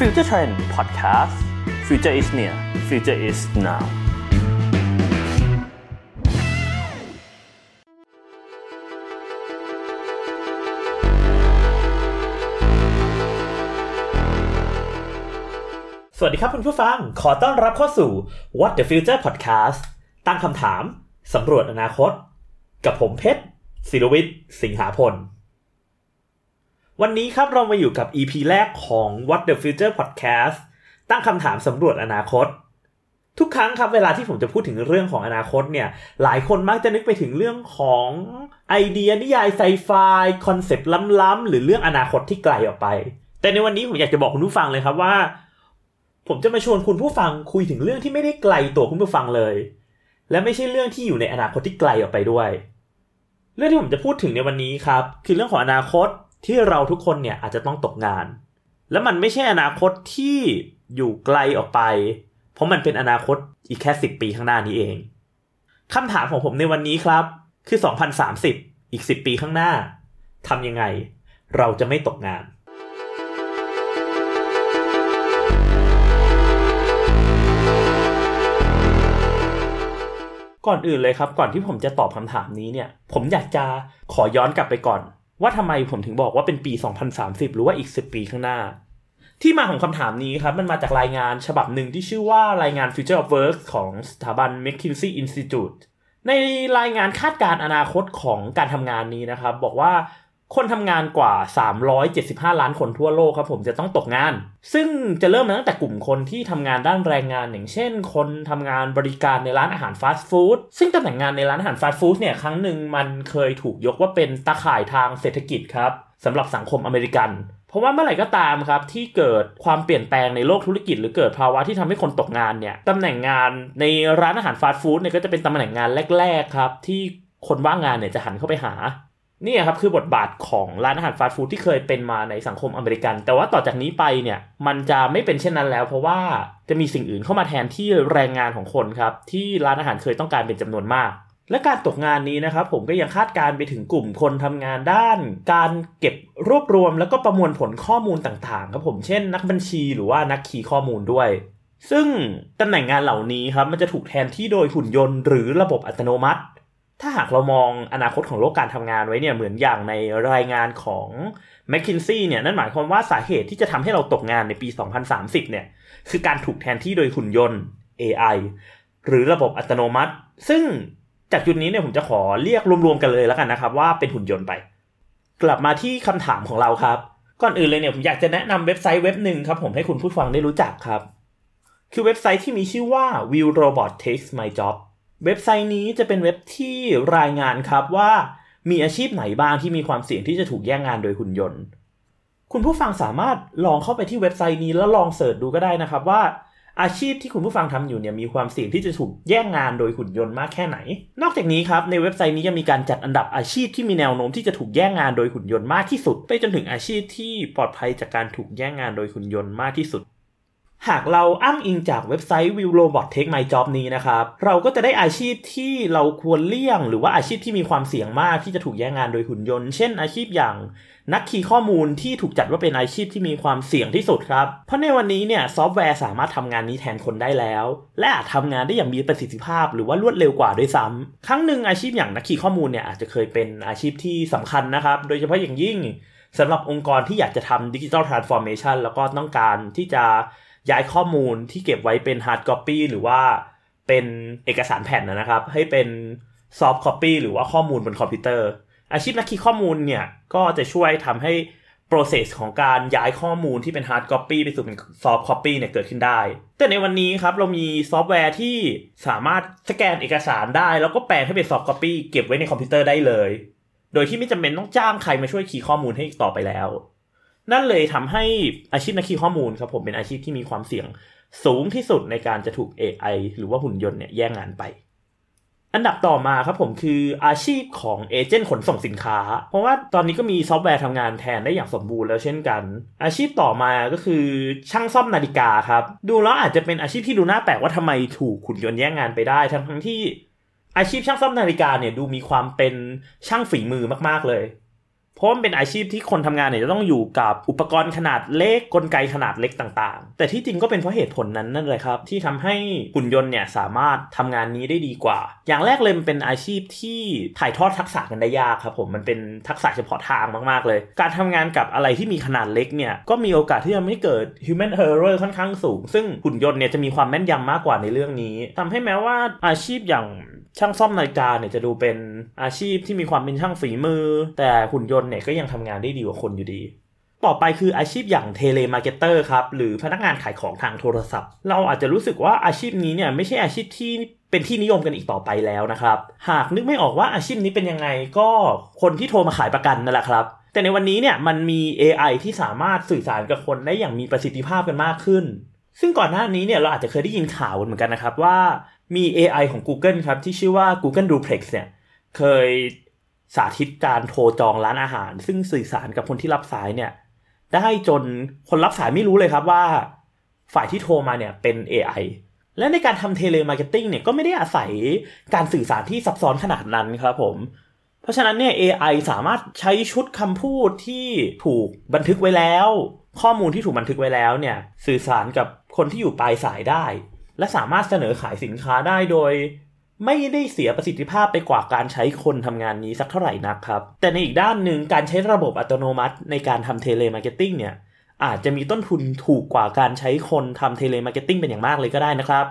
Future Trend Podcast Future is near Future is now สวัสดีครับคุณผู้ฟัง ขอต้อนรับเข้าสู่ What the Future Podcast ตั้งคำถาม สำรวจอนาคต กับผมเพชรศิรวิทย์ สิงหาพล วันนี้ครับเรามาอยู่กับ EP แรกของ What the Future Podcast ตั้งคำถามสำรวจอนาคต ทุกครั้งครับเวลาที่ผมจะพูดถึงเรื่องของอนาคตเนี่ย หลายคนมักจะนึกไปถึงเรื่องของไอเดียนิยาย sci-fi concept ล้ำๆหรือเรื่องอนาคตที่ไกลออกไป แต่ในวันนี้ผมอยากจะบอกคุณผู้ฟังเลยครับว่า ผมจะมาชวนคุณผู้ฟังคุยถึงเรื่องที่ไม่ได้ไกลตัวคุณผู้ฟังเลย และไม่ใช่เรื่องที่อยู่ในอนาคตที่ไกลออกไปด้วย เรื่องที่ผมจะพูดถึงในวันนี้ครับ คือเรื่องของอนาคต ที่เราทุกคนเนี่ยอาจจะต้องตกงาน และมันไม่ใช่อนาคตที่อยู่ไกลออกไป เพราะมันเป็นอนาคตอีกแค่สิบปีข้างหน้านี้เองคำถามของผมในวันนี้ครับ คือ 2030 อีก 10 ปีข้างหน้าทำยังไง เราจะไม่ตกงานก่อนอื่นเลยครับ ก่อนที่ผมจะตอบคำถามนี้เนี่ย ผมอยากจะขอย้อนกลับไปก่อน ว่าทำไมผมถึงบอกว่าเป็นปี 2030 หรือว่าอีก 10 ปีข้างหน้า ที่มาของคำถามนี้ครับ มันมาจากรายงานฉบับหนึ่งที่ชื่อว่ารายงาน Future of Work ของสถาบัน McKinsey Institute ในรายงานคาดการณ์อนาคตของการทำงานนี้นะครับ บอกว่า คนทำงานกว่า 375 ล้านคนทั่วโลกครับผมจะต้องตกงาน ซึ่งจะเริ่มมาตั้งแต่กลุ่มคนที่ทำงานด้านแรงงานอย่างเช่น คนทำงานบริการในร้านอาหารฟาสต์ฟู้ดซึ่งตำแหน่งงานในร้านอาหารฟาสต์ฟู้ดเนี่ยครั้งหนึ่งมันเคยถูกยกว่าเป็นตาข่ายทางเศรษฐกิจครับสำหรับสังคมอเมริกัน เพราะว่าเมื่อไหร่ก็ตามครับที่เกิดความเปลี่ยนแปลงในโลกธุรกิจ หรือเกิดภาวะที่ทำให้คนตกงานเนี่ยตำแหน่งงานในร้านอาหารฟาสต์ฟู้ดเนี่ยก็จะเป็นตำแหน่งงานแรก ๆ ครับที่คนว่างงานเนี่ยจะหันเข้าไปหา นี่ครับคือบทบาทของร้านอาหารฟาสต์ฟู้ดที่เคยเป็นมาในสังคมอเมริกัน แต่ว่าต่อจากนี้ไปเนี่ยมันจะไม่เป็นเช่นนั้นแล้ว เพราะว่าจะมีสิ่งอื่นเข้ามาแทนที่แรงงานของคนครับที่ร้านอาหารเคยต้องการเป็นจำนวนมาก และการตกงานนี้นะครับผมก็ยังคาดการไปถึงกลุ่มคนทำงานด้าน การเก็บรวบรวมแล้วก็ประมวลผลข้อมูลต่างๆครับผมเช่น นักบัญชีหรือว่านักคีข้อมูลด้วย ซึ่งตำแหน่งงานเหล่านี้ครับมันจะถูกแทนที่โดยหุ่นยนต์ หรือระบบอัตโนมัติ ถ้าหากเรามองอนาคตของโลกการทำงานไว้เนี่ยเหมือนอย่างในรายงานของ McKinsey เนี่ยนั่นหมายความว่าสาเหตุที่จะทำให้เราตกงานในปี 2030 เนี่ยคือการถูกแทนที่โดยหุ่นยนต์ AI หรือระบบอัตโนมัติ ซึ่งจากจุดนี้เนี่ยผมจะขอเรียกรวมๆกันเลยแล้วกันนะครับว่าเป็นหุ่นยนต์ไป กลับมาที่คำถามของเราครับ ก่อนอื่นเลยเนี่ยผมอยากจะแนะนำเว็บไซต์เว็บหนึ่งครับผมให้คุณผู้ฟังได้รู้จักครับ คือเว็บไซต์ที่มีชื่อว่า Will Robot Takes My Job เว็บไซต์นี้จะเป็นเว็บที่รายงานครับว่ามีอาชีพไหนบ้างที่มีความเสี่ยงที่จะถูกแย่งงานโดยหุ่นยนต์ คุณผู้ฟังสามารถลองเข้าไปที่เว็บไซต์นี้แล้วลองเสิร์ชดูก็ได้นะครับว่า อาชีพที่คุณผู้ฟังทำอยู่เนี่ยมีความเสี่ยงที่จะถูกแย่งงานโดยหุ่นยนต์มากแค่ไหน นอกจากนี้ครับในเว็บไซต์นี้ยังมีการจัดอันดับอาชีพที่มีแนวโน้มที่จะถูกแย่งงานโดยหุ่นยนต์มากที่สุด ไปจนถึงอาชีพที่ปลอดภัยจากการถูกแย่งงานโดยหุ่นยนต์มากที่สุด หากเราอ้างอิงจากเว็บไซต์ Will Robot Take My Job นี้นะครับ เราก็จะได้อาชีพที่เราควรเลี่ยง หรือว่าอาชีพที่มีความเสี่ยงมากที่จะถูกแย่งงานโดยหุ่นยนต์ เช่นอาชีพอย่างนักคีย์ข้อมูลที่ถูกจัดว่าเป็นอาชีพที่มีความเสี่ยงที่สุดครับ เพราะในวันนี้เนี่ยซอฟต์แวร์สามารถทำงานนี้แทนคนได้แล้ว และอาจทำงานได้อย่างมีประสิทธิภาพ หรือว่ารวดเร็วกว่าด้วยซ้ำครั้งหนึ่งอาชีพอย่างนักคีย์ข้อมูลเนี่ยอาจจะเคยเป็นอาชีพที่สำคัญนะครับ โดยเฉพาะอย่างยิ่งสำหรับองค์กรที่อยากจะทำ digital transformation แล้วก็ต้องการที่จะ ย้ายข้อมูลที่เก็บไว้เป็น hard copy หรือว่าเป็นเอกสารแผ่นนะครับ ให้เป็น soft copy หรือว่าข้อมูลบนคอมพิวเตอร์ อาชีพนักคีย์ข้อมูลเนี่ย ก็จะช่วยทำให้ process ของการย้ายข้อมูลที่เป็น hard copy ไปสู่เป็น soft copy เนี่ยเกิดขึ้นได้ แต่ในวันนี้ครับเรามีซอฟต์แวร์ที่สามารถสแกนเอกสารได้ แล้วก็แปลงให้เป็น soft copy เก็บไว้ในคอมพิวเตอร์ได้เลย โดยที่ไม่จำเป็นต้องจ้างใครมาช่วยคีย์ข้อมูลให้อีกต่อไปแล้ว นั่นเลยทำให้อาชีพนักคีย์ข้อมูลครับผมเป็นอาชีพที่มีความเสี่ยงสูงที่สุดในการจะถูก AI หรือว่าหุ่นยนต์เนี่ยแย่งงานไป อันดับต่อมาครับผมคืออาชีพของ agent ขนส่งสินค้า เพราะว่าตอนนี้ก็มีซอฟต์แวร์ทำงานแทนได้อย่างสมบูรณ์แล้วเช่นกัน อาชีพต่อมาก็คือช่างซ่อมนาฬิกาครับ ดูแล้วอาจจะเป็นอาชีพที่ดูน่าแปลกว่าทำไมถูกหุ่นยนต์แย่งงานไปได้ ทั้งทั้งที่อาชีพช่างซ่อมนาฬิกาเนี่ยดูมีความเป็นช่างฝีมือมากๆเลย เพราะมันเป็นอาชีพที่คนทำงานเนี่ยจะต้องอยู่กับอุปกรณ์ขนาดเล็กกลไกขนาดเล็กต่างๆ แต่ที่จริงก็เป็นเพราะเหตุผลนั้นนั่นเลยครับ ที่ทำให้หุ่นยนต์เนี่ยสามารถทำงานนี้ได้ดีกว่า อย่างแรกเลยมันเป็นอาชีพที่ถ่ายทอดทักษะกันได้ยากครับผมมันเป็นทักษะเฉพาะทางมากๆเลย การทำงานกับอะไรที่มีขนาดเล็กเนี่ยก็มีโอกาสที่จะไม่เกิด human error ค่อนข้างสูง ซึ่งหุ่นยนต์เนี่ยจะมีความแม่นยำมากกว่าในเรื่องนี้ทำให้แม้ว่าอาชีพอย่าง ช่างซ่อมนาฬิกาเนี่ยจะดูเป็นอาชีพที่มีความเป็นช่างฝีมือ แต่หุ่นยนต์เนี่ยก็ยังทำงานได้ดีกว่าคนอยู่ดี ต่อไปคืออาชีพอย่าง telemarketer ครับ หรือพนักงานขายของทางโทรศัพท์ เราอาจจะรู้สึกว่าอาชีพนี้เนี่ยไม่ใช่อาชีพที่เป็นที่นิยมกันอีกต่อไปแล้วนะครับ หากนึกไม่ออกว่าอาชีพนี้เป็นยังไงก็คนที่โทรมาขายประกันนั่นแหละครับ แต่ในวันนี้เนี่ยมันมี AI ที่สามารถสื่อสารกับคนได้อย่างมีประสิทธิภาพกันมากขึ้นซึ่งก่อนหน้านี้เนี่ยเราอาจจะเคยได้ยินข่าวเหมือนกันนะครับว่า มี AI ของ Google ครับ ที่ชื่อว่า Google Duplex เนี่ย เคยสาธิตการโทรจองร้านอาหาร ซึ่งสื่อสารกับคนที่รับสายเนี่ย ได้จนคนรับสายไม่รู้เลยครับว่า ฝ่ายที่โทรมาเนี่ยเป็น AI และในการทำ telemarketing เนี่ยก็ไม่ได้อาศัยการสื่อสารที่ซับซ้อนขนาดนั้นครับผม เพราะฉะนั้นเนี่ย AI สามารถใช้ชุดคำพูดที่ถูกบันทึกไว้แล้ว ข้อมูลที่ถูกบันทึกไว้แล้วเนี่ย สื่อสารกับคนที่อยู่ปลายสายได้ และสามารถเสนอขายสินค้าได้โดย ไม่ได้เสียประสิทธิภาพไปกว่าการใช้คนทำงานนี้สักเท่าไหร่นักครับ แต่ในอีกด้านหนึ่งการใช้ระบบอัตโนมัติในการทำ telemarketing เนี่ยอาจจะมีต้นทุนถูกกว่าการใช้คนทำ telemarketing เป็นอย่างมากเลยก็ได้นะครับ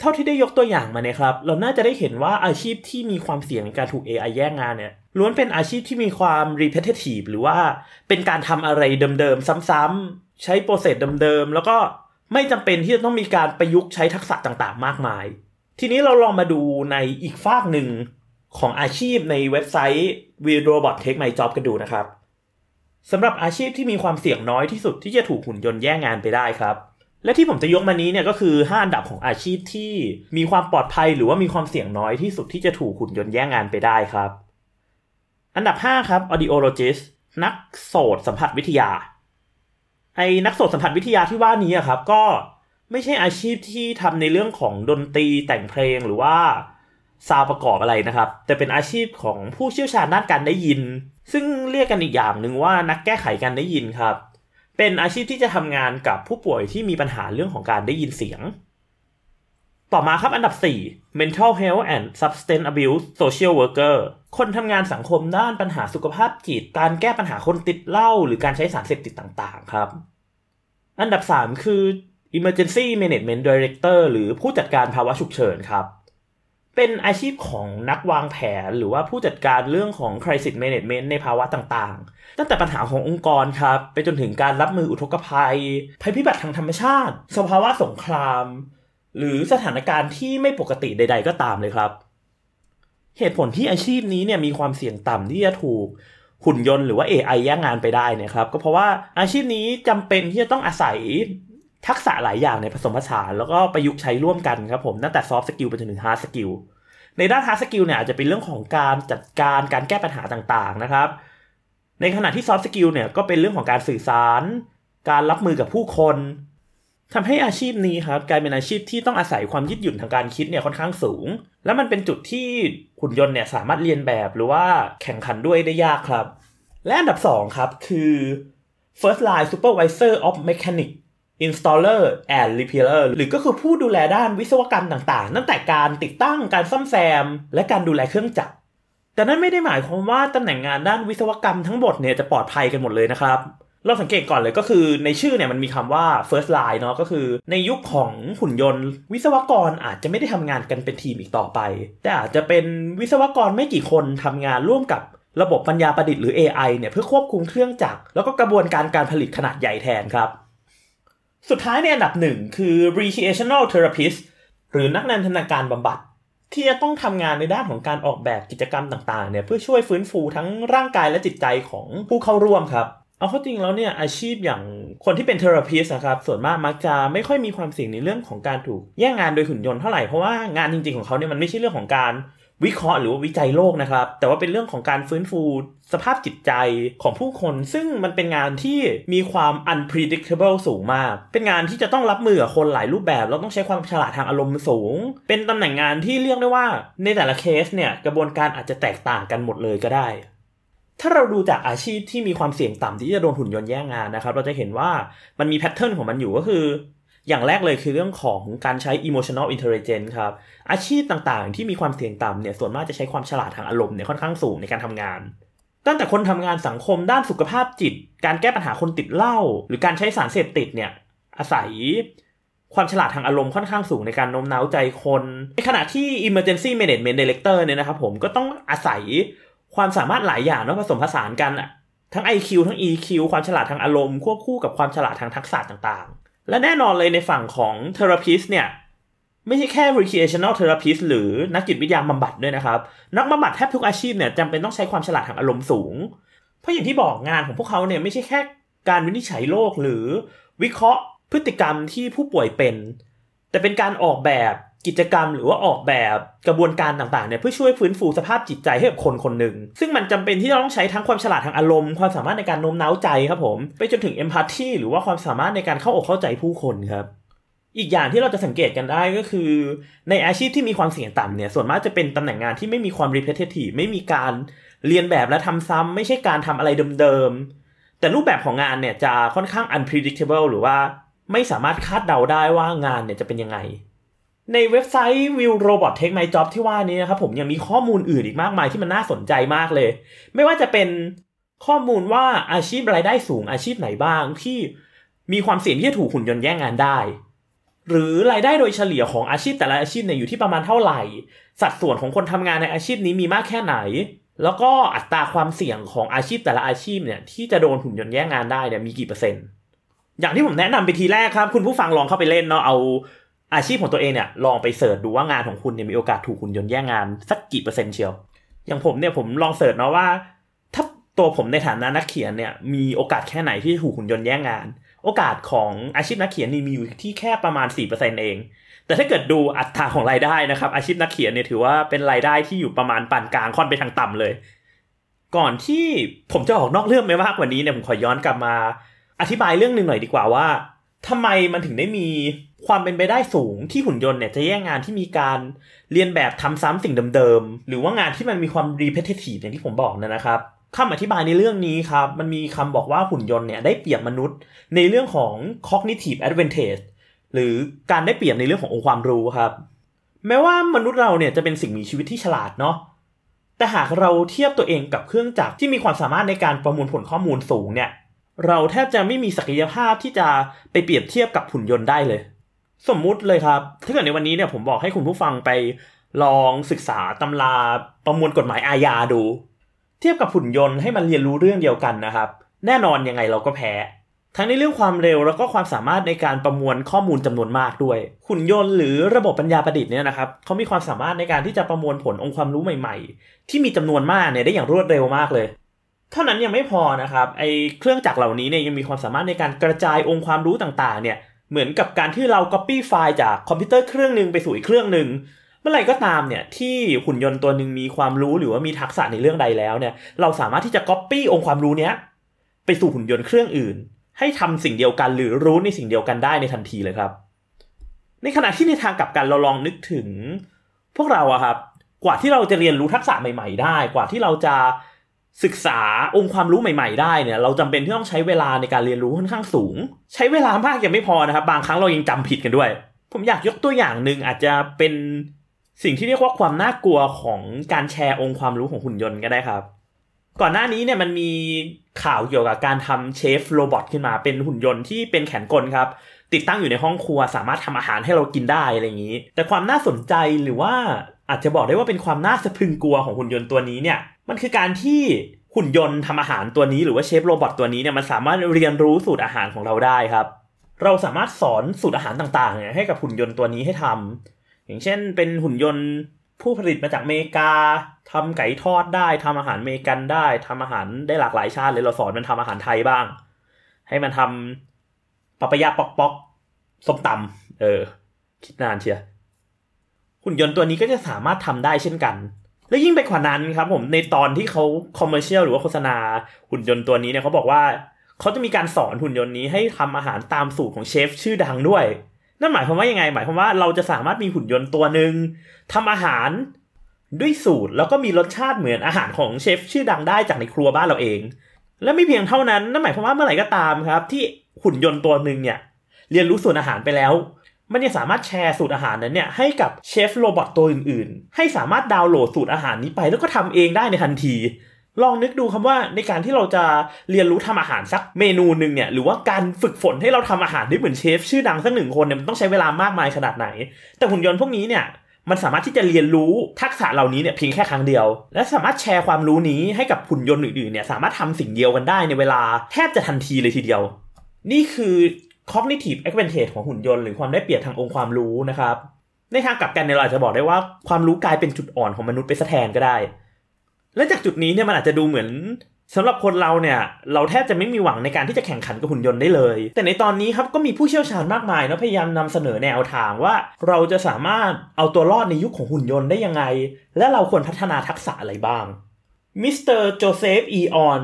เท่าที่ได้ยกตัวอย่างมาเนี่ยครับ เราน่าจะได้เห็นว่าอาชีพที่มีความเสี่ยงในการถูก AI แย่งงานเนี่ยล้วนเป็นอาชีพที่มีความ repetitive หรือว่าเป็นการทำอะไรเดิมๆ ซ้ำๆใช้ process เดิมๆ แล้วก็ ไม่จำเป็นที่จะต้องมีการประยุกต์ใช้ทักษะต่างๆ มากมาย ทีนี้เราลองมาดูในอีกฟากหนึ่งของอาชีพในเว็บไซต์ Will Robot Take My Job กันดูนะครับสำหรับอาชีพที่มีความเสี่ยงน้อยที่สุดที่จะถูกหุ่นยนต์แย่งงานไปได้ครับ และที่ผมจะยกมานี้เนี่ยก็คือ 5 อันดับของอาชีพที่มีความปลอดภัยหรือว่ามีความเสี่ยงน้อยที่สุดที่จะถูกหุ่นยนต์แย่งงานไปได้ครับ อันดับ 5 ครับ audiologist นักโสตสัมผัสวิทยา ไอ้นักโสตสัมผัสวิทยาที่ว่านี้ครับ ก็ไม่ใช่อาชีพที่ทำในเรื่องของดนตรีแต่งเพลงหรือว่าซาวประกอบอะไรนะครับ แต่เป็นอาชีพของผู้เชี่ยวชาญด้านการได้ยิน ซึ่งเรียกกันอีกอย่างหนึ่งว่านักแก้ไขการได้ยินครับ เป็นอาชีพที่จะทำงานกับผู้ป่วยที่มีปัญหาเรื่องของการได้ยินเสียง ต่อมาครับอันดับ 4 mental health and substance abuse social worker คนทำงานสังคมด้านปัญหาสุขภาพจิต การแก้ปัญหาคนติดเหล้าหรือการใช้สารเสพติดต่างๆ ครับ อันดับ 3 คือ emergency management director หรือผู้จัดการภาวะฉุกเฉินครับ เป็นอาชีพของนักวางแผนหรือว่าผู้จัดการเรื่องของ crisis management ในภาวะต่างๆ ตั้งแต่ปัญหาขององค์กรครับไปจนถึงการรับมืออุทกภัย ภัยพิบัติทางธรรมชาติ สภาวะสงคราม หรือสถานการณ์ที่ไม่ปกติใด ๆ ก็ตามเลยครับ เหตุผลที่อาชีพนี้เนี่ยมีความเสี่ยงต่ำที่จะถูกหุ่นยนต์หรือว่า AI แย่งงานไปได้เนี่ยครับ ก็เพราะว่าอาชีพนี้จำเป็นที่จะต้องอาศัยทักษะหลายอย่างในผสมผสาน แล้วก็ประยุกต์ใช้ร่วมกันครับผมตั้งแต่ soft skill ไปจนถึง hard skill ในด้าน hard skill เนี่ยอาจจะเป็นเรื่องของการจัดการการแก้ปัญหาต่างๆนะครับ ในขณะที่ soft skill เนี่ยก็เป็นเรื่องของการสื่อสาร การรับมือกับผู้คน ทำให้อาชีพนี้ครับกลายเป็นอาชีพที่ต้องอาศัยความยืดหยุ่นทางการคิดเนี่ยค่อนข้างสูง และมันเป็นจุดที่หุ่นยนต์เนี่ยสามารถเลียนแบบหรือว่าแข่งขันด้วยได้ยากครับ และอันดับ 2 ครับคือ first line supervisor of mechanic installer and repairer หรือก็คือผู้ดูแลด้านวิศวกรรมต่างๆ ตั้งแต่การติดตั้งการซ่อมแซม และการดูแลเครื่องจักรแต่นั่นไม่ได้หมายความว่าตำแหน่งงานด้านวิศวกรรมทั้งหมดเนี่ยจะปลอดภัยกันหมดเลยนะครับ เราสังเกตก่อนเลยก็คือในชื่อเนี่ยมันมีคำว่า first line เนาะก็คือในยุคของหุ่นยนต์ วิศวกรอาจจะไม่ได้ทำงานกันเป็นทีมอีกต่อไป แต่อาจจะเป็นวิศวกรไม่กี่คนทำงานร่วมกับระบบปัญญาประดิษฐ์หรือ AI เนี่ยเพื่อควบคุมเครื่องจักรแล้วก็กระบวนการการผลิตขนาดใหญ่แทนครับ สุดท้ายในอันดับหนึ่งคือ recreational therapist หรือนักนันทนาการบำบัดที่จะต้องทำงานในด้านของการออกแบบกิจกรรมต่างๆเนี่ยเพื่อช่วยฟื้นฟูทั้งร่างกายและจิตใจของผู้เข้าร่วมครับ เอาเข้าจริงแล้วเนี่ยอาชีพอย่างคนที่เป็นเทอราพิสนะครับส่วนมากมักจะไม่ค่อยมีความเสี่ยงในเรื่องของการถูกแย่งงานโดยหุ่นยนต์เท่าไหร่เพราะว่างานจริงๆของเขาเนี่ยมันไม่ใช่เรื่องของการวิเคราะห์หรือว่าวิจัยโรคนะครับ แต่ว่าเป็นเรื่องของการฟื้นฟูสภาพจิตใจของผู้คน ซึ่งมันเป็นงานที่มีความ unpredictable สูงมาก เป็นงานที่จะต้องรับมือกับคนหลายรูปแบบ แล้วต้องใช้ความฉลาดทางอารมณ์สูง เป็นตำแหน่งงานที่เรียกได้ว่า ในแต่ละเคสเนี่ยกระบวนการอาจจะแตกต่างกันหมดเลยก็ได้ ถ้าเราดูจากอาชีพที่มีความเสี่ยงต่ำที่จะโดนหุ่นยนต์แย่งงานนะครับ เราจะเห็นว่ามันมีแพทเทิร์นของมันอยู่ก็คือ อย่างแรกเลยคือเรื่องของการใช้ emotional intelligence ครับ อาชีพต่างๆ ที่มีความเสี่ยงต่ำเนี่ยส่วนมากจะใช้ความฉลาดทางอารมณ์เนี่ยค่อนข้างสูงในการทำงาน ตั้งแต่คนทำงานสังคมด้านสุขภาพจิต การแก้ปัญหาคนติดเหล้าหรือการใช้สารเสพติดเนี่ยอาศัยความฉลาดทางอารมณ์ค่อนข้างสูงในการโน้มน้าวใจคน ในขณะที่ emergency management director เนี่ยนะครับผมก็ต้องอาศัย ความสามารถหลายอย่างเนาะผสมผสานกันอะทั้ง IQ ทั้ง EQ ความฉลาดทางอารมณ์ควบคู่กับความฉลาดทางทักษะต่างๆ และแน่นอนเลยในฝั่งของ therapist เนี่ยไม่ใช่แค่ recreational therapist หรือนักจิตวิทยาบำบัดด้วยนะครับ นักบำบัดแทบทุกอาชีพเนี่ยจำเป็นต้องใช้ความฉลาดทางอารมณ์สูง เพราะอย่างที่บอกงานของพวกเขาเนี่ยไม่ใช่แค่การวินิจฉัยโรคหรือวิเคราะห์พฤติกรรมที่ผู้ป่วยเป็น แต่เป็นการออกแบบ กิจกรรมหรือว่าออกแบบกระบวนการต่างๆเนี่ยเพื่อช่วยฟื้นฟูสภาพจิตใจให้กับคนคนหนึ่ง ซึ่งมันจำเป็นที่จะต้องใช้ทั้งความฉลาดทางอารมณ์ ความสามารถในการโน้มน้าวใจครับผม ไปจนถึงเอมพัตตีหรือว่าความสามารถในการเข้าอกเข้าใจผู้คนครับอีกอย่างที่เราจะสังเกตกันได้ก็คือ ในอาชีพที่มีความเสี่ยงต่ำเนี่ยส่วนมากจะเป็นตำแหน่งงานที่ไม่มีความ repetitive ไม่มีการเรียนแบบและทำซ้ำไม่ใช่การทำอะไรเดิมๆ แต่รูปแบบของงานเนี่ยจะค่อนข้าง unpredictable หรือว่าไม่สามารถคาดเดาได้ว่างานเนี่ยจะเป็นยังไง ในเว็บไซต์ Will Robot Take My Job ที่ว่านี้นะครับผมยังมีข้อมูลอื่นอีกมากมายที่มันน่าสนใจมากเลย ไม่ว่าจะเป็นข้อมูลว่าอาชีพรายได้สูงอาชีพไหนบ้างที่มีความเสี่ยงที่จะถูกหุ่นยนต์แย่งงานได้ หรือรายได้โดยเฉลี่ยของอาชีพแต่ละอาชีพเนี่ยอยู่ที่ประมาณเท่าไหร่ สัดส่วนของคนทำงานในอาชีพนี้มีมากแค่ไหน แล้วก็อัตราความเสี่ยงของอาชีพแต่ละอาชีพเนี่ยที่จะโดนหุ่นยนต์แย่งงานได้เนี่ยมีกี่เปอร์เซ็นต์อย่างที่ผมแนะนำไปทีแรกครับ คุณผู้ฟังลองเข้าไปเล่นเนาะเอา อาชีพของตัวเองเนี่ยลองไป search ดูว่างานของคุณเนี่ยมีโอกาสถูกหุ่นยนต์แย่งงานสักกี่เปอร์เซ็นต์เชียว อย่างผมเนี่ยผมลอง search เนาะว่า ถ้าตัวผมในฐานะนักเขียนเนี่ยมีโอกาสแค่ไหนที่ถูกหุ่นยนต์แย่งงาน โอกาสของอาชีพนักเขียนนี่มีอยู่ที่แค่ประมาณ4%เอง แต่ถ้าเกิดดูอัตราของรายได้นะครับ อาชีพนักเขียนเนี่ยถือว่าเป็นรายได้ที่อยู่ประมาณปานกลางค่อนไปทางต่ำเลย ก่อนที่ผมจะออกนอกเรื่องไปมากกว่านี้เนี่ยผมขอย้อนกลับมา อธิบายเรื่องหนึ่งหน่อยดีกว่าว่าทำไมมันถึงได้มี ความเป็นไปได้สูงที่หุ่นยนต์เนี่ยจะแย่งงานที่มีการเรียนแบบทำซ้ำสิ่งเดิมๆ หรือว่างานที่มันมีความ repetitive อย่างที่ผมบอกนะครับคำอธิบายในเรื่องนี้ครับ มันมีคำบอกว่าหุ่นยนต์เนี่ยได้เปรียบมนุษย์ ในเรื่องของ cognitive advantage หรือการได้เปรียบในเรื่องขององค์ความรู้ครับ แม้ว่ามนุษย์เราเนี่ยจะเป็นสิ่งมีชีวิตที่ฉลาดเนาะแต่หากเราเทียบตัวเองกับเครื่องจักรที่มีความสามารถในการประมวลผลข้อมูลสูงเนี่ย เราแทบจะไม่มีศักยภาพที่จะไปเปรียบเทียบกับหุ่นยนต์ได้เลย สมมุติเลยครับถ้าเกิดในวันนี้เนี่ยผมบอกให้คุณผู้ฟังไปลองศึกษาตำราประมวลกฎหมายอาญาดู เทียบกับหุ่นยนต์ให้มันเรียนรู้เรื่องเดียวกันนะครับ แน่นอนยังไงเราก็แพ้ ทั้งในเรื่องความเร็วแล้วก็ความสามารถในการประมวลข้อมูลจำนวนมากด้วย หุ่นยนต์หรือระบบปัญญาประดิษฐ์เนี่ยนะครับเขามีความสามารถในการที่จะประมวลผลองค์ความรู้ใหม่ ๆ ที่มีจำนวนมากเนี่ยได้อย่างรวดเร็วมากเลย เท่านั้นยังไม่พอนะครับไอเครื่องจักรเหล่านี้เนี่ยยังมีความสามารถในการกระจายองค์ความรู้ต่างๆเนี่ย เหมือนกับการที่เรา copy ไฟล์จากคอมพิวเตอร์เครื่องหนึ่งไปสู่อีกเครื่องหนึ่งเมื่อไหร่ก็ตามเนี่ยที่หุ่นยนต์ตัวหนึ่งมีความรู้หรือว่ามีทักษะในเรื่องใดแล้วเนี่ย เราสามารถที่จะ copy องค์ความรู้เนี้ยไปสู่หุ่นยนต์เครื่องอื่น ให้ทำสิ่งเดียวกันหรือรู้ในสิ่งเดียวกันได้ในทันทีเลยครับ ในขณะที่ในทางกลับกันเราลองนึกถึง พวกเราอะครับ กว่าที่เราจะเรียนรู้ทักษะใหม่ ๆ ได้ กว่าที่เราจะ ศึกษาองค์ความรู้ใหม่ๆได้เนี่ย เราจำเป็นที่ต้องใช้เวลาในการเรียนรู้ค่อนข้างสูง ใช้เวลามากยังไม่พอนะครับ บางครั้งเรายังจำผิดกันด้วย ผมอยากยกตัวอย่างหนึ่งอาจจะเป็นสิ่งที่เรียกว่าความน่ากลัวของการแชร์องค์ความรู้ของหุ่นยนต์ก็ได้ครับ ก่อนหน้านี้เนี่ยมันมีข่าวเกี่ยวกับการทำเชฟโรบอทขึ้นมาเป็นหุ่นยนต์ที่เป็นแขนกลครับ ติดตั้งอยู่ในห้องครัวสามารถทำอาหารให้เรากินได้อะไรอย่างนี้ แต่ความน่าสนใจหรือว่า อาจจะบอกได้ว่าเป็นความน่าสะพรึงกลัวของหุ่นยนต์ตัวนี้เนี่ย มันคือการที่หุ่นยนต์ทำอาหารตัวนี้หรือว่า chef robot ตัวนี้เนี่ยมันสามารถเรียนรู้สูตรอาหารของเราได้ครับ เราสามารถสอนสูตรอาหารต่างๆเนี่ยให้กับหุ่นยนต์ตัวนี้ให้ทำอย่างเช่น เป็นหุ่นยนต์ผู้ผลิตมาจากเมกาทำไก่ทอดได้ทำอาหารเมกันได้ทำอาหารได้หลากหลายชาติเลยเราสอนมันทำอาหารไทยบ้าง ให้มันทำ papaya pok pok ส้มตำเออ คิดนานเชีย หุ่นยนต์ตัวนี้ก็จะสามารถทำได้เช่นกัน และยิ่งไปกว่านั้นครับผมในตอนที่เขาคอมเมอร์เชียลหรือว่าโฆษณาหุ่นยนต์ตัวนี้เนี่ยเขาบอกว่าเขาจะมีการสอนหุ่นยนต์นี้ให้ทำอาหารตามสูตรของเชฟชื่อดังด้วย นั่นหมายความว่ายังไง หมายความว่าเราจะสามารถมีหุ่นยนต์ตัวหนึ่งทำอาหารด้วยสูตรแล้วก็มีรสชาติเหมือนอาหารของเชฟชื่อดังได้จากในครัวบ้านเราเอง และไม่เพียงเท่านั้นนั่นหมายความว่าเมื่อไหร่ก็ตามครับ ที่หุ่นยนต์ตัวหนึ่งเนี่ยเรียนรู้สูตรอาหารไปแล้ว มันยังสามารถแชร์สูตรอาหารนั้นเนี่ยให้กับ chef robot ตัวอื่นๆ ให้สามารถดาวน์โหลดสูตรอาหารนี้ไป แล้วก็ทำเองได้ในทันที ลองนึกดูคำว่าในการที่เราจะเรียนรู้ทำอาหารสักเมนูหนึ่งเนี่ยหรือว่าการฝึกฝนให้เราทำอาหารได้เหมือนเชฟชื่อดังสักหนึ่งคนเนี่ยมันต้องใช้เวลามากมายขนาดไหน แต่หุ่นยนต์พวกนี้เนี่ยมันสามารถที่จะเรียนรู้ทักษะเหล่านี้เนี่ยเพียงแค่ครั้งเดียว และสามารถแชร์ความรู้นี้ให้กับหุ่นยนต์อื่นๆเนี่ยสามารถทำสิ่งเดียวกันได้ในเวลาแทบจะทันทีเลยทีเดียว นี่คือ cognitive advantage ของหุ่นยนต์หรือความได้เปรียบทางองค์ความรู้นะครับ ในทางกลับกันเนี่ยเราอาจจะบอกได้ว่าความรู้กลายเป็นจุดอ่อนของมนุษย์ไปซะแทนก็ได้ และจากจุดนี้เนี่ยมันอาจจะดูเหมือนสำหรับคนเราเนี่ย เราแทบจะไม่มีหวังในการที่จะแข่งขันกับหุ่นยนต์ได้เลย แต่ในตอนนี้ครับก็มีผู้เชี่ยวชาญมากมายนะพยายามนำเสนอแนวทางว่า เราจะสามารถเอาตัวรอดในยุคของหุ่นยนต์ได้ยังไง และเราควรพัฒนาทักษะอะไรบ้าง Mister Joseph Aoun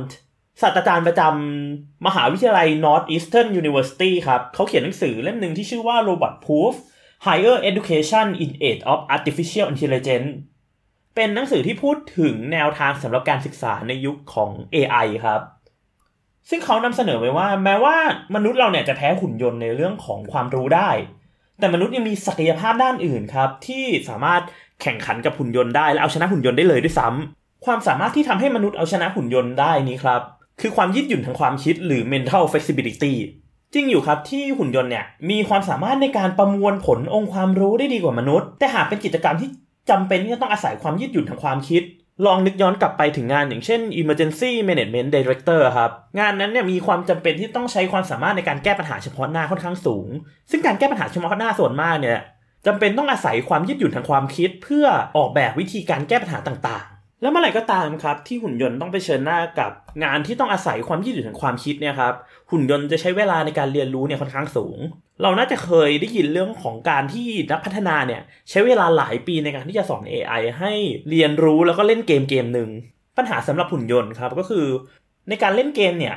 ศาสตราจารย์ประจำมหาวิทยาลัย Northeastern University ครับเขาเขียนหนังสือเล่มหนึ่งที่ชื่อว่า Robot Proof Higher Education in Age of Artificial Intelligence เป็นหนังสือที่พูดถึงแนวทางสำหรับการศึกษาในยุคของ AI ครับ ซึ่งเขานำเสนอไว้ว่า แม้ว่ามนุษย์เราเนี่ยจะแพ้หุ่นยนต์ในเรื่องของความรู้ได้ แต่มนุษย์ยังมีศักยภาพด้านอื่นครับ ที่สามารถแข่งขันกับหุ่นยนต์ได้และเอาชนะหุ่นยนต์ได้เลยด้วยซ้ำความสามารถที่ทำให้มนุษย์เอาชนะหุ่นยนต์ได้นี้ครับ คือความยืดหยุ่นทางความคิดหรือ mental flexibility จริงอยู่ครับที่หุ่นยนต์เนี่ยมีความสามารถในการประมวลผลองค์ความรู้ได้ดีกว่ามนุษย์ แต่หากเป็นกิจกรรมที่จำเป็นที่จะต้องอาศัยความยืดหยุ่นทางความคิด ลองนึกย้อนกลับไปถึงงานอย่างเช่น Emergency Management Director ครับ งานนั้นเนี่ยมีความจำเป็นที่ต้องใช้ความสามารถในการแก้ปัญหาเฉพาะหน้าค่อนข้างสูง ซึ่งการแก้ปัญหาเฉพาะหน้าส่วนมากเนี่ยจำเป็นต้องอาศัยความยืดหยุ่นทางความคิด เพื่อออกแบบวิธีการแก้ปัญหาต่าง แล้วเมื่อไหร่ก็ตามครับที่หุ่นยนต์ต้องไปเชิญหน้ากับ งานที่ต้องอาศัยความยืดหยุ่นทางความคิดเนี่ยครับหุ่นยนต์จะใช้เวลาในการเรียนรู้เนี่ยค่อนข้างสูง เราน่าจะเคยได้ยินเรื่องของการที่นักพัฒนาเนี่ยใช้เวลาหลายปีในการที่จะสอน AI ให้เรียนรู้แล้วก็เล่นเกมเกมหนึ่งปัญหาสำหรับหุ่นยนต์ครับก็คือ ในการเล่นเกมเนี่ย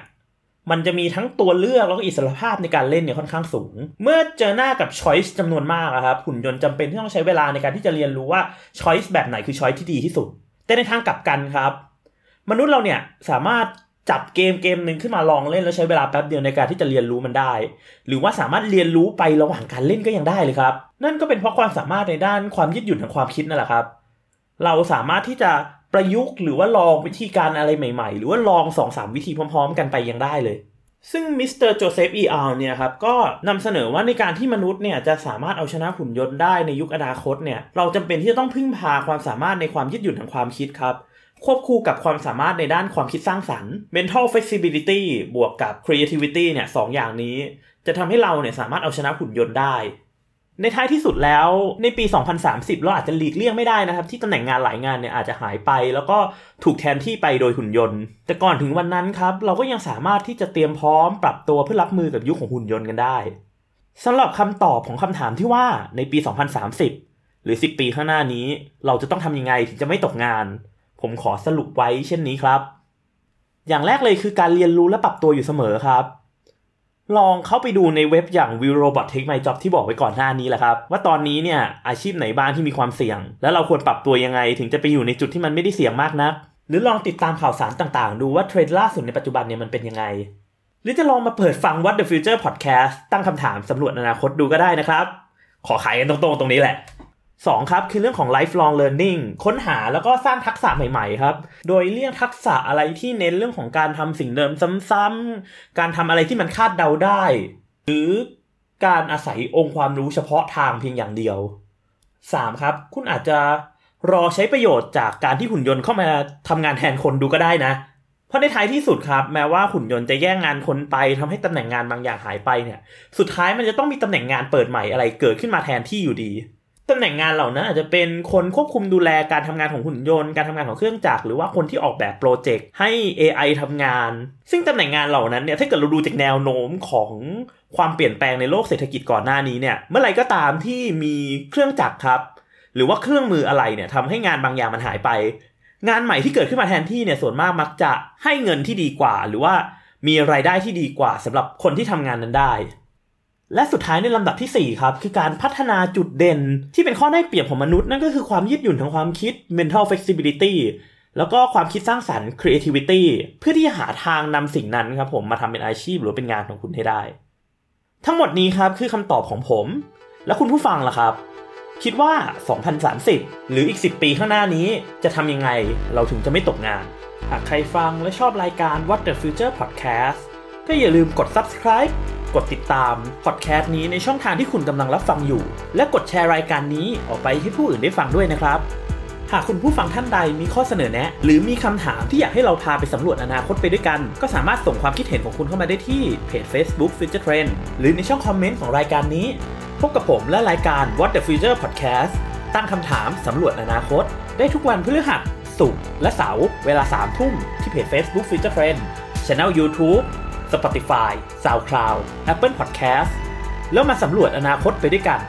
มันจะมีทั้งตัวเลือกแล้วก็อิสระภาพในการเล่นเนี่ยค่อนข้างสูง เมื่อเจอหน้ากับช้อยส์จำนวนมากครับหุ่นยนต์จำเป็นที่ต้องใช้เวลาในการที่จะเรียนรู้ว่าช้อยส์แบบไหนคือช้อยส์ที่ดีที่สุด แต่ในทางกลับกันครับ มนุษย์เราเนี่ยสามารถจับเกมเกมหนึ่งขึ้นมาลองเล่นแล้วใช้เวลาแป๊บเดียวในการที่จะเรียนรู้มันได้ หรือว่าสามารถเรียนรู้ไประหว่างการเล่นก็ยังได้เลยครับ นั่นก็เป็นเพราะความสามารถในด้านความยืดหยุ่นทางความคิดนั่นแหละครับ เราสามารถที่จะประยุกต์หรือว่าลองวิธีการอะไรใหม่ ๆ หรือว่าลอง2องสามวิธีพร้อม ๆ กันไปยังได้เลย ซึ่ง Mister Joseph Aoun เนี่ยครับก็นำเสนอว่าในการที่มนุษย์เนี่ยจะสามารถเอาชนะหุ่นยนต์ได้ในยุคอนาคตเนี่ยเราจำเป็นที่จะต้องพึ่งพาความสามารถในความยืดหยุ่นทางความคิดครับ ควบคู่กับความสามารถในด้านความคิดสร้างสรรค์ mental flexibility บวกกับ creativity เนี่ยสองอย่างนี้ จะทำให้เราเนี่ยสามารถเอาชนะหุ่นยนต์ได้ ในท้ายที่สุดแล้วในปี 2030 เราอาจจะหลีกเลี่ยงไม่ได้นะครับ ที่ตำแหน่งงานหลายงานเนี่ยอาจจะหายไป แล้วก็ถูกแทนที่ไปโดยหุ่นยนต์ แต่ก่อนถึงวันนั้นครับ เราก็ยังสามารถที่จะเตรียมพร้อมปรับตัวเพื่อรับมือกับยุคของหุ่นยนต์กันได้สำหรับคำตอบของคำถามที่ว่าในปี 2030 หรือ 10 ปีข้างหน้านี้ เราจะต้องทำยังไงถึงจะไม่ตกงาน ผมขอสรุปไว้เช่นนี้ครับ อย่างแรกเลยคือการเรียนรู้และปรับตัวอยู่เสมอครับ ลองเข้าไปดูในเว็บอย่าง Will Robot Take My Job ที่บอกไว้ก่อนหน้านี้แหละครับ ว่าตอนนี้เนี่ยอาชีพไหนบ้างที่มีความเสี่ยง และเราควรปรับตัวยังไง ถึงจะไปอยู่ในจุดที่มันไม่ได้เสี่ยงมากนะัก หรือลองติดตามข่าวสารต่างๆ ดูว่าเทรนด์ล่าสุดในปัจจุบันเนี่ยมันเป็นยังไง หรือจะลองมาเปิดฟัง What the Future Podcast ตั้งคำถามสำรวจอนาคตดูก็ได้นะครับ ขอขายกันตรงๆตรงนี้แหละ สองครับคือเรื่องของ lifelong learning ค้นหาแล้วก็สร้างทักษะใหม่ๆครับ โดยเรียกทักษะอะไรที่เน้นเรื่องของการทำสิ่งเดิมซ้ำๆการทำอะไรที่มันคาดเดาได้ หรือการอาศัยองค์ความรู้เฉพาะทางเพียงอย่างเดียว 3. ครับ คุณอาจจะรอใช้ประโยชน์จากการที่หุ่นยนต์เข้ามาทำงานแทนคนดูก็ได้นะ เพราะในท้ายที่สุดครับ แม้ว่าหุ่นยนต์จะแย่งงานคนไปทำให้ตำแหน่งงานบางอย่างหายไปเนี่ย สุดท้ายมันจะต้องมีตำแหน่งงานเปิดใหม่อะไรเกิดขึ้นมาแทนที่อยู่ดี ตำแหน่งงานเหล่านั้นอาจจะเป็นคนควบคุมดูแลการทำงานของหุ่นยนต์ การทำงานของเครื่องจักรหรือว่าคนที่ออกแบบโปรเจกต์ให้ AI ทำงาน ซึ่งตำแหน่งงานเหล่านั้นเนี่ยถ้าเกิดเราดูจากแนวโน้มของความเปลี่ยนแปลงในโลกเศรษฐกิจก่อนหน้านี้เนี่ยเมื่อไรก็ตามที่มีเครื่องจักรครับ หรือว่าเครื่องมืออะไรเนี่ยทำให้งานบางอย่างมันหายไป งานใหม่ที่เกิดขึ้นมาแทนที่เนี่ยส่วนมากมักจะให้เงินที่ดีกว่า หรือว่ามีรายได้ที่ดีกว่าสำหรับคนที่ทำงานนั้นได้ และสุดท้ายในลำดับที่ 4 ครับ คือการพัฒนาจุดเด่นที่เป็นข้อได้เปรียบของมนุษย์นั่นก็คือความยืดหยุ่นทางความคิด mental flexibility แล้วก็ความคิดสร้างสรรค์ creativity เพื่อที่จะหาทางนำสิ่งนั้นครับผมมาทำเป็นอาชีพหรือเป็นงานของคุณให้ได้ ทั้งหมดนี้ครับคือคำตอบของผม และคุณผู้ฟังล่ะครับ คิดว่า 2030 หรืออีก 10 ปีข้างหน้านี้จะทำยังไงเราถึงจะไม่ตกงาน หากใครฟังและชอบรายการ What the Future Podcast ก็อย่าลืมกด subscribe กดติดตามพอดแคสต์นี้ในช่องทางที่คุณกำลังรับฟังอยู่ และกดแชร์รายการนี้ออกไปให้ผู้อื่นได้ฟังด้วยนะครับ หากคุณผู้ฟังท่านใดมีข้อเสนอแนะ หรือมีคำถามที่อยากให้เราพาไปสำรวจอนาคตไปด้วยกัน ก็สามารถส่งความคิดเห็นของคุณเข้ามาได้ที่เพจ Facebook Future Trend หรือในช่องคอมเมนต์ของรายการนี้ พบกับผมและรายการ What the Future Podcast ตั้งคำถามสำรวจอนาคต ได้ทุกวันพฤหัสศุกร์และเสาร์เวลา3ทุ่มที่เพจ Facebook Future Trend Channel YouTube Spotify SoundCloud Apple Podcast แล้วมาสำรวจอนาคตไปด้วยกัน